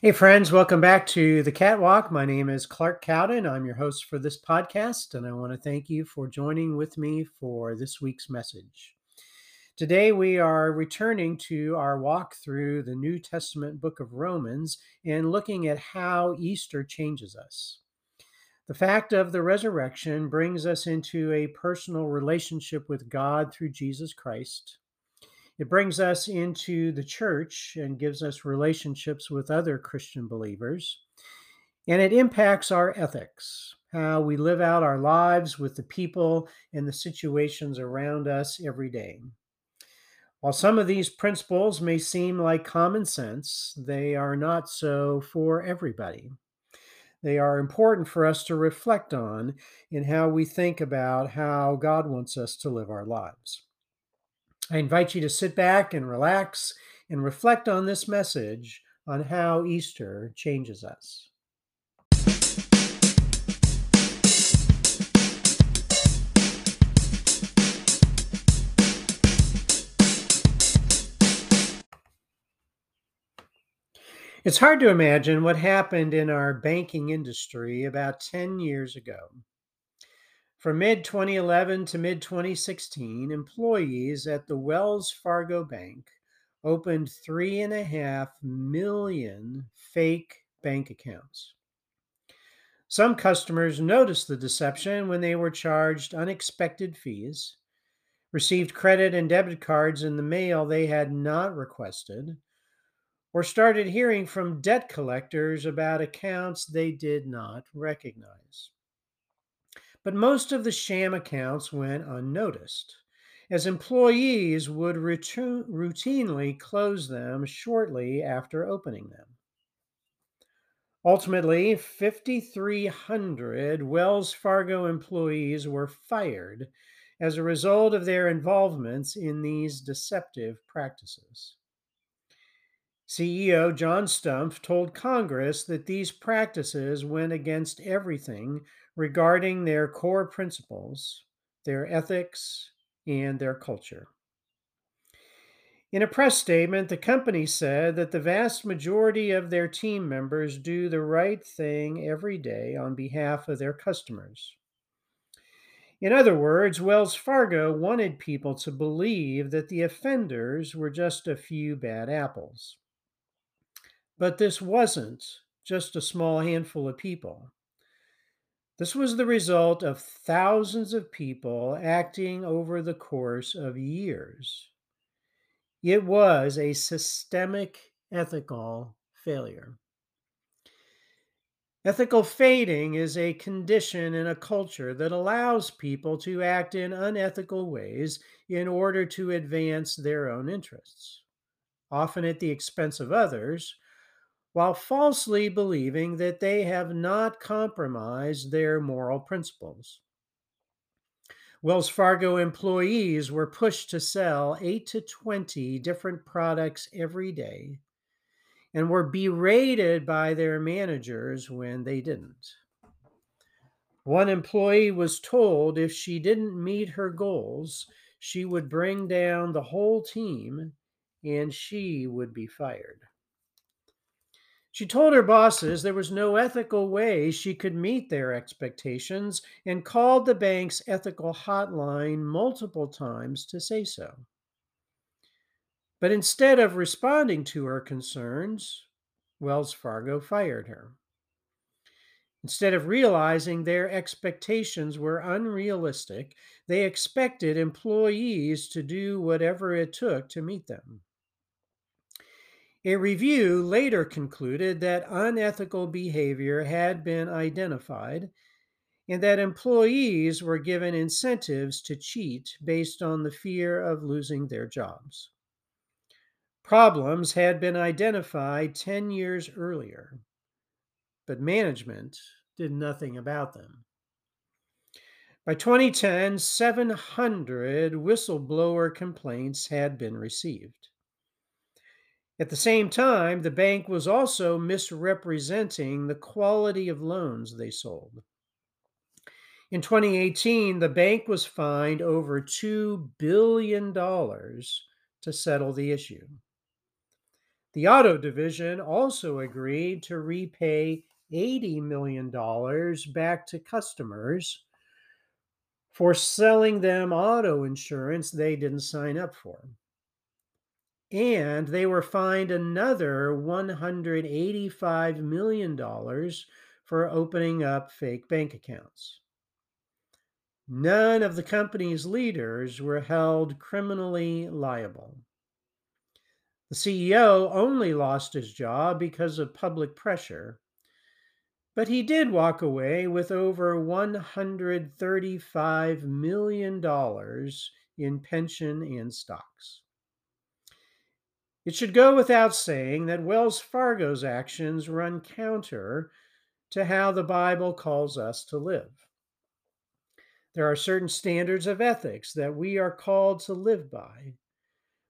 Hey, friends, welcome back to the Catwalk. My name is Clark Cowden. I'm your host for this podcast, and I want to thank you for joining with me for this week's message. Today, we are returning to our walk through the New Testament book of Romans and looking at how Easter changes us. The fact of the resurrection brings us into a personal relationship with God through Jesus Christ. It brings us into the church and gives us relationships with other Christian believers. And it impacts our ethics, how we live out our lives with the people and the situations around us every day. While some of these principles may seem like common sense, they are not so for everybody. They are important for us to reflect on in how we think about how God wants us to live our lives. I invite you to sit back and relax and reflect on this message on how Easter changes us. It's hard to imagine what happened in our banking industry about 10 years ago. From mid 2011 to mid 2016, employees at the Wells Fargo Bank opened three and a half million fake bank accounts. Some customers noticed the deception when they were charged unexpected fees, received credit and debit cards in the mail they had not requested, or started hearing from debt collectors about accounts they did not recognize. But most of the sham accounts went unnoticed, as employees would routinely close them shortly after opening them. Ultimately, 5,300 Wells Fargo employees were fired as a result of their involvements in these deceptive practices. CEO John Stumpf told Congress that these practices went against everything regarding their core principles, their ethics, and their culture. In a press statement, the company said that the vast majority of their team members do the right thing every day on behalf of their customers. In other words, Wells Fargo wanted people to believe that the offenders were just a few bad apples. But this wasn't just a small handful of people. This was the result of thousands of people acting over the course of years. It was a systemic ethical failure. Ethical fading is a condition in a culture that allows people to act in unethical ways in order to advance their own interests, often at the expense of others while falsely believing that they have not compromised their moral principles. Wells Fargo employees were pushed to sell 8 to 20 different products every day and were berated by their managers when they didn't. One employee was told if she didn't meet her goals, she would bring down the whole team and she would be fired. She told her bosses there was no ethical way she could meet their expectations and called the bank's ethical hotline multiple times to say so. But instead of responding to her concerns, Wells Fargo fired her. Instead of realizing their expectations were unrealistic, they expected employees to do whatever it took to meet them. A review later concluded that unethical behavior had been identified and that employees were given incentives to cheat based on the fear of losing their jobs. Problems had been identified 10 years earlier, but management did nothing about them. By 2010, 700 whistleblower complaints had been received. At the same time, the bank was also misrepresenting the quality of loans they sold. In 2018, the bank was fined over $2 billion to settle the issue. The auto division also agreed to repay $80 million back to customers for selling them auto insurance they didn't sign up for. And they were fined another $185 million for opening up fake bank accounts. None of the company's leaders were held criminally liable. The CEO only lost his job because of public pressure, but he did walk away with over $135 million in pension and stocks. It should go without saying that Wells Fargo's actions run counter to how the Bible calls us to live. There are certain standards of ethics that we are called to live by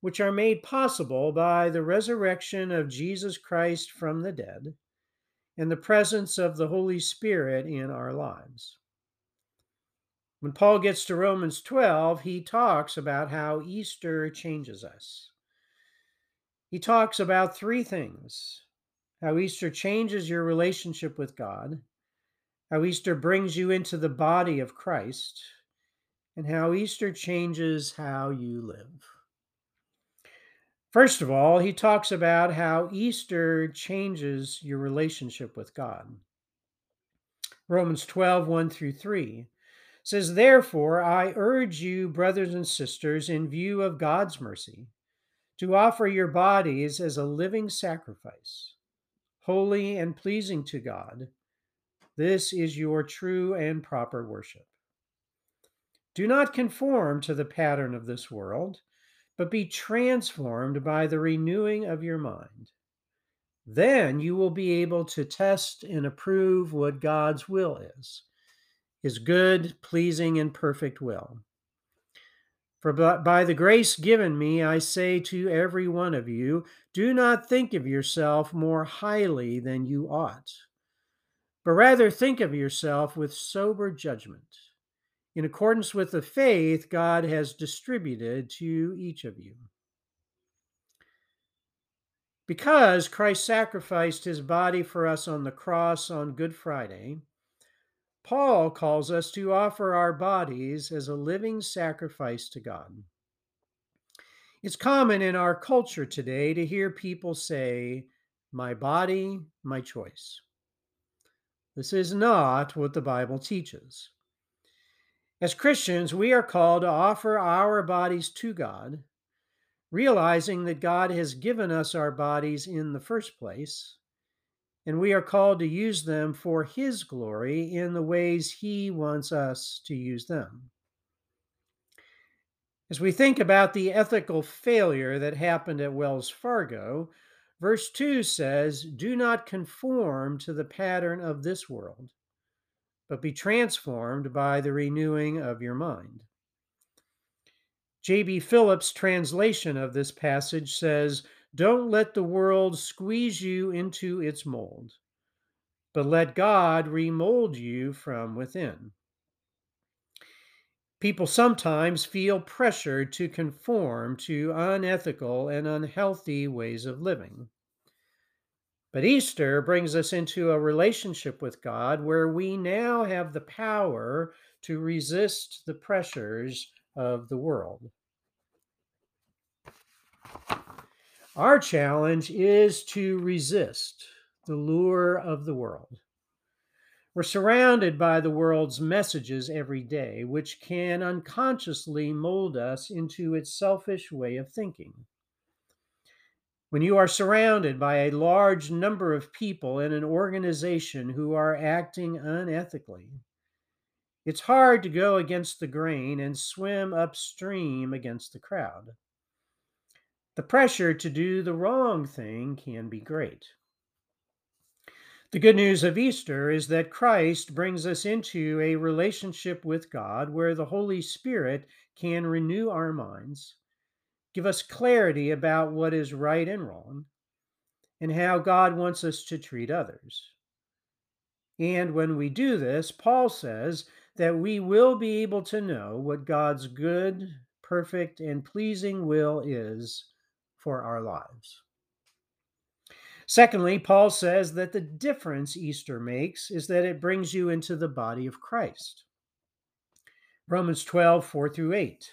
which are made possible by the resurrection of Jesus Christ from the dead and the presence of the Holy Spirit in our lives. When Paul gets to Romans 12, he talks about how Easter changes us. He talks about three things how Easter changes your relationship with God, how Easter brings you into the body of Christ, and how Easter changes how you live. First of all, he talks about how Easter changes your relationship with God. Romans 12, 1 through 3 says, Therefore, I urge you, brothers and sisters, in view of God's mercy, to offer your bodies as a living sacrifice, holy and pleasing to God. This is your true and proper worship. Do not conform to the pattern of this world but be transformed by the renewing of your mind. Then you will be able to test and approve what God's will is, his good, pleasing, and perfect will. For by the grace given me, I say to every one of you, do not think of yourself more highly than you ought, but rather think of yourself with sober judgment in accordance with the faith God has distributed to each of you. Because Christ sacrificed his body for us on the cross on Good Friday, Paul calls us to offer our bodies as a living sacrifice to God. It's common in our culture today to hear people say, My body, my choice. This is not what the Bible teaches. As Christians, we are called to offer our bodies to God, realizing that God has given us our bodies in the first place, and we are called to use them for His glory in the ways He wants us to use them. As we think about the ethical failure that happened at Wells Fargo, verse 2 says, Do not conform to the pattern of this world but be transformed by the renewing of your mind. J.B. Phillips' translation of this passage says, Don't let the world squeeze you into its mold, but let God remold you from within. People sometimes feel pressured to conform to unethical and unhealthy ways of living. But Easter brings us into a relationship with God where we now have the power to resist the pressures of the world. Our challenge is to resist the lure of the world. We're surrounded by the world's messages every day, which can unconsciously mold us into its selfish way of thinking. When you are surrounded by a large number of people in an organization who are acting unethically, it's hard to go against the grain and swim upstream against the crowd. The pressure to do the wrong thing can be great. The good news of Easter is that Christ brings us into a relationship with God where the Holy Spirit can renew our minds give us clarity about what is right and wrong, and how God wants us to treat others. And when we do this, Paul says that we will be able to know what God's good, perfect, and pleasing will is for our lives. Secondly, Paul says that the difference Easter makes is that it brings you into the body of Christ. Romans 12, 4 through 8.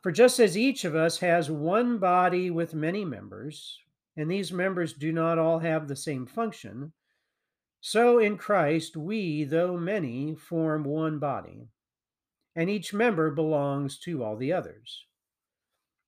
For just as each of us has one body with many members, and these members do not all have the same function, so in Christ we, though many, form one body, and each member belongs to all the others.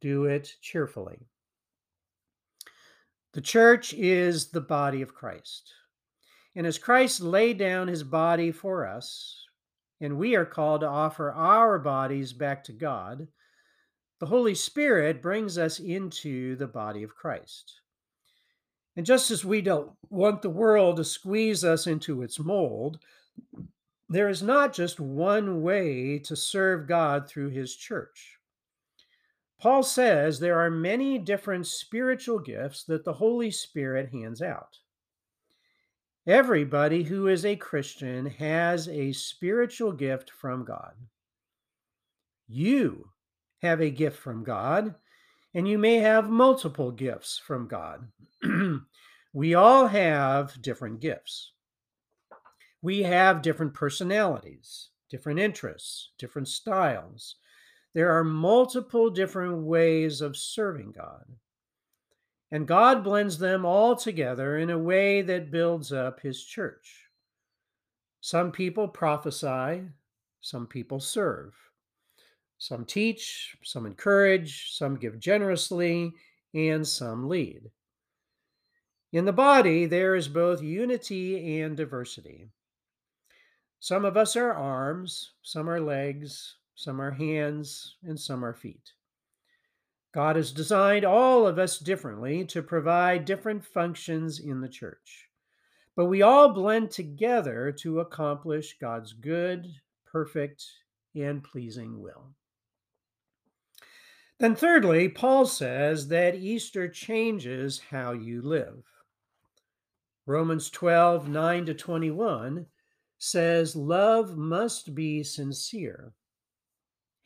do it cheerfully. The church is the body of Christ. And as Christ laid down his body for us, and we are called to offer our bodies back to God, the Holy Spirit brings us into the body of Christ. And just as we don't want the world to squeeze us into its mold, there is not just one way to serve God through his church. Paul says there are many different spiritual gifts that the Holy Spirit hands out. Everybody who is a Christian has a spiritual gift from God. You have a gift from God, and you may have multiple gifts from God. we all have different gifts. We have different personalities, different interests, different styles, there are multiple different ways of serving God. And God blends them all together in a way that builds up his church. Some people prophesy, some people serve. Some teach, some encourage, some give generously, and some lead. In the body, there is both unity and diversity. Some of us are arms, some are legs, some are hands, and some are feet. God has designed all of us differently to provide different functions in the church. But we all blend together to accomplish God's good, perfect, and pleasing will. Then, thirdly, Paul says that Easter changes how you live. Romans 12, 9 to 21 says, Love must be sincere.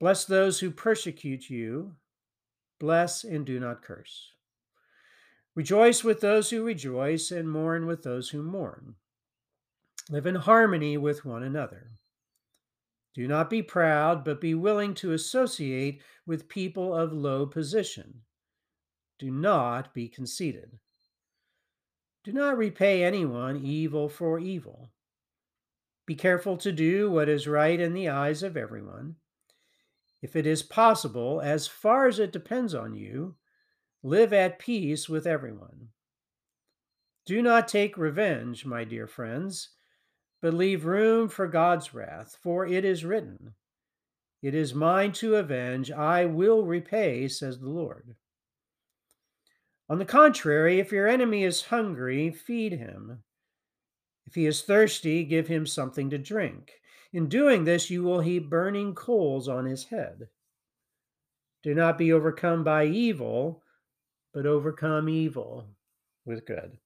Bless those who persecute you. Bless and do not curse. Rejoice with those who rejoice, and mourn with those who mourn. Live in harmony with one another. Do not be proud, but be willing to associate with people of low position. Do not be conceited. Do not repay anyone evil for evil. Be careful to do what is right in the eyes of everyone. If it is possible, as far as it depends on you, live at peace with everyone. Do not take revenge, my dear friends, but leave room for God's wrath, for it is written, It is mine to avenge, I will repay, says the Lord. On the contrary, if your enemy is hungry, feed him. If he is thirsty, give him something to drink. In doing this, you will heap burning coals on his head. Do not be overcome by evil, but overcome evil with good.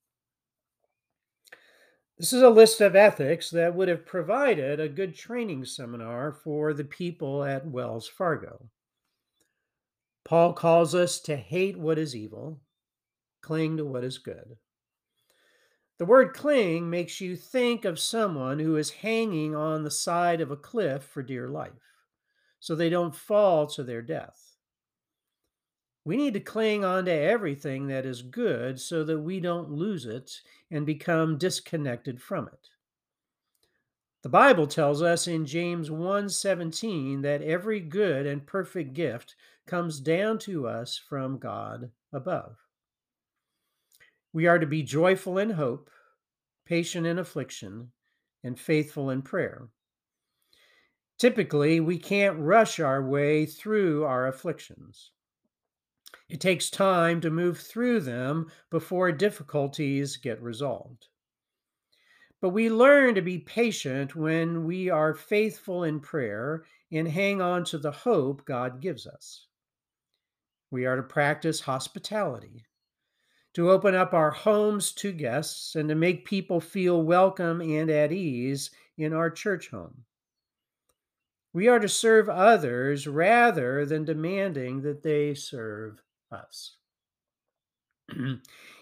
This is a list of ethics that would have provided a good training seminar for the people at Wells Fargo. Paul calls us to hate what is evil, cling to what is good. The word cling makes you think of someone who is hanging on the side of a cliff for dear life, so they don't fall to their death. We need to cling on to everything that is good so that we don't lose it and become disconnected from it. The Bible tells us in James 1:17 that every good and perfect gift comes down to us from God above. We are to be joyful in hope, patient in affliction, and faithful in prayer. Typically, we can't rush our way through our afflictions. It takes time to move through them before difficulties get resolved. But we learn to be patient when we are faithful in prayer and hang on to the hope God gives us. We are to practice hospitality, to open up our homes to guests, and to make people feel welcome and at ease in our church home. We are to serve others rather than demanding that they serve us.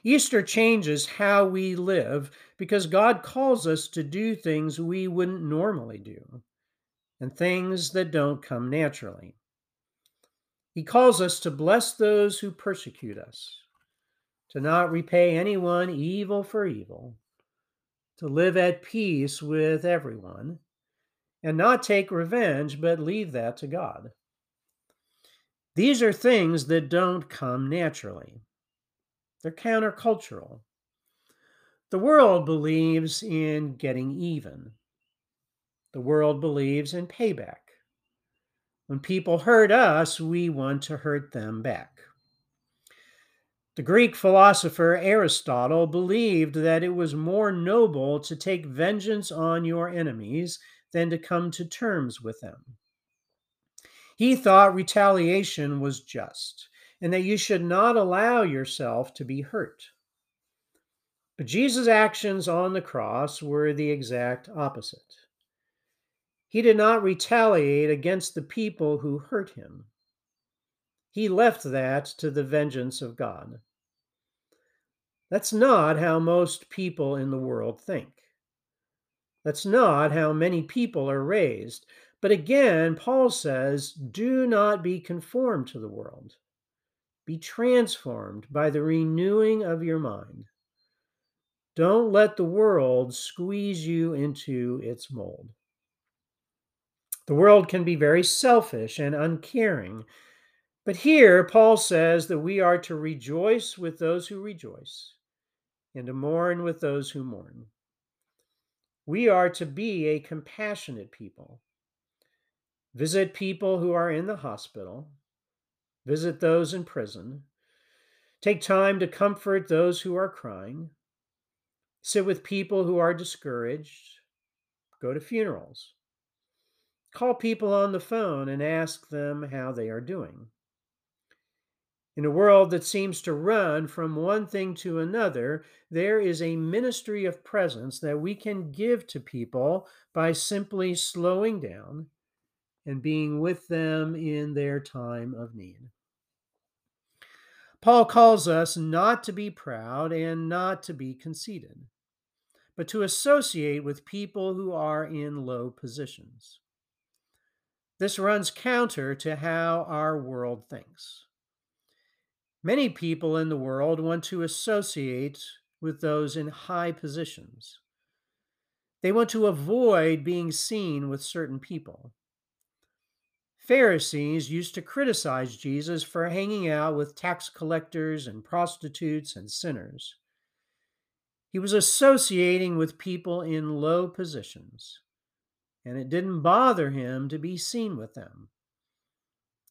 Easter changes how we live because God calls us to do things we wouldn't normally do and things that don't come naturally. He calls us to bless those who persecute us, to not repay anyone evil for evil, to live at peace with everyone, and not take revenge, but leave that to God. These are things that don't come naturally. They're countercultural. The world believes in getting even. The world believes in payback. When people hurt us, we want to hurt them back. The Greek philosopher Aristotle believed that it was more noble to take vengeance on your enemies than to come to terms with them. He thought retaliation was just and that you should not allow yourself to be hurt. But Jesus' actions on the cross were the exact opposite. He did not retaliate against the people who hurt him. He left that to the vengeance of God. That's not how most people in the world think. That's not how many people are raised. But again, Paul says, do not be conformed to the world. Be transformed by the renewing of your mind. Don't let the world squeeze you into its mold. The world can be very selfish and uncaring. But here, Paul says that we are to rejoice with those who rejoice and to mourn with those who mourn. We are to be a compassionate people. Visit people who are in the hospital visit those in prison, take time to comfort those who are crying, sit with people who are discouraged, go to funerals, call people on the phone and ask them how they are doing. In a world that seems to run from one thing to another, there is a ministry of presence that we can give to people by simply slowing down and being with them in their time of need. Paul calls us not to be proud and not to be conceited, but to associate with people who are in low positions. This runs counter to how our world thinks. Many people in the world want to associate with those in high positions. They want to avoid being seen with certain people. Pharisees used to criticize Jesus for hanging out with tax collectors and prostitutes and sinners. He was associating with people in low positions, and it didn't bother him to be seen with them.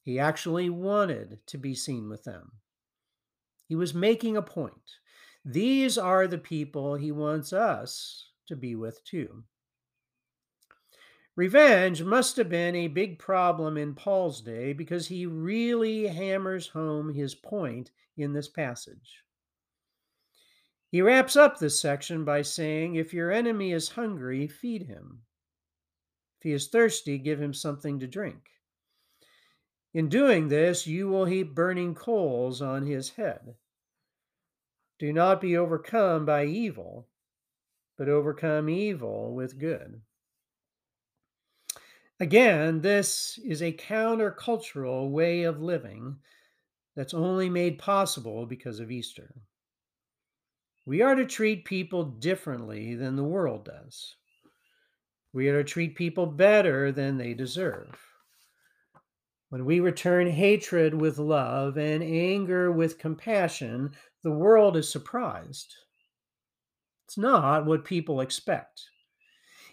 He actually wanted to be seen with them. He was making a point. These are the people he wants us to be with too. Revenge must have been a big problem in Paul's day because he really hammers home his point in this passage. He wraps up this section by saying, If your enemy is hungry, feed him. If he is thirsty, give him something to drink. In doing this, you will heap burning coals on his head. Do not be overcome by evil, but overcome evil with good. Again, this is a countercultural way of living that's only made possible because of Easter. We are to treat people differently than the world does. We are to treat people better than they deserve. When we return hatred with love and anger with compassion, the world is surprised. It's not what people expect.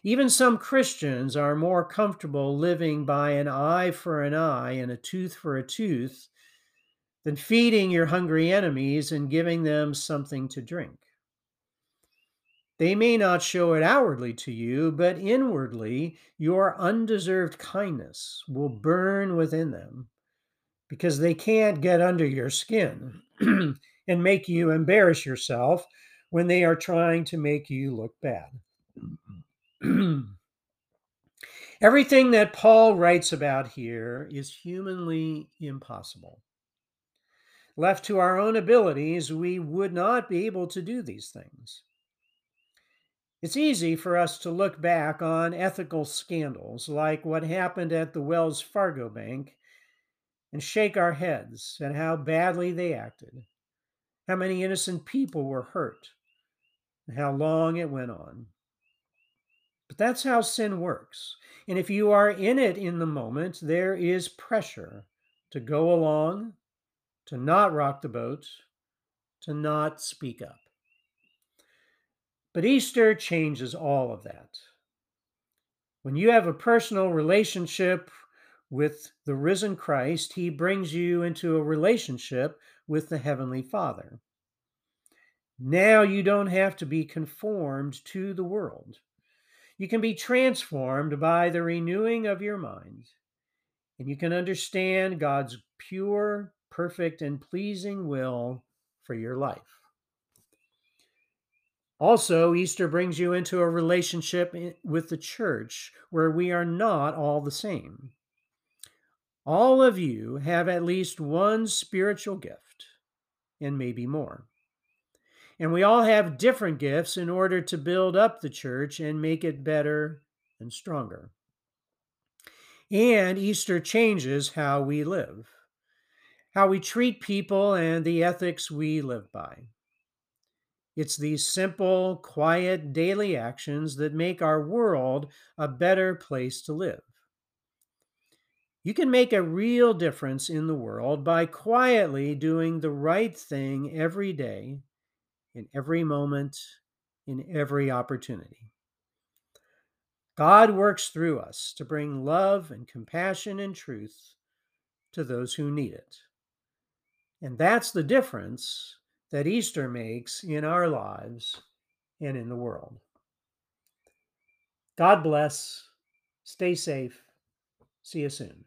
Even some Christians are more comfortable living by an eye for an eye and a tooth for a tooth than feeding your hungry enemies and giving them something to drink. They may not show it outwardly to you, but inwardly, your undeserved kindness will burn within them because they can't get under your skin and make you embarrass yourself when they are trying to make you look bad. Everything that Paul writes about here is humanly impossible. Left to our own abilities, we would not be able to do these things. It's easy for us to look back on ethical scandals like what happened at the Wells Fargo Bank and shake our heads at how badly they acted, how many innocent people were hurt, and how long it went on. But that's how sin works. And if you are in it in the moment, there is pressure to go along, to not rock the boat, to not speak up. But Easter changes all of that. When you have a personal relationship with the risen Christ, he brings you into a relationship with the Heavenly Father. Now you don't have to be conformed to the world. You can be transformed by the renewing of your mind, and you can understand God's pure, perfect, and pleasing will for your life. Also, Easter brings you into a relationship with the church where we are not all the same. All of you have at least one spiritual gift, and maybe more. And we all have different gifts in order to build up the church and make it better and stronger. And Easter changes how we live, how we treat people, and the ethics we live by. It's these simple, quiet, daily actions that make our world a better place to live. You can make a real difference in the world by quietly doing the right thing every day, in every moment, in every opportunity. God works through us to bring love and compassion and truth to those who need it. And that's the difference that Easter makes in our lives and in the world. God bless. Stay safe. See you soon.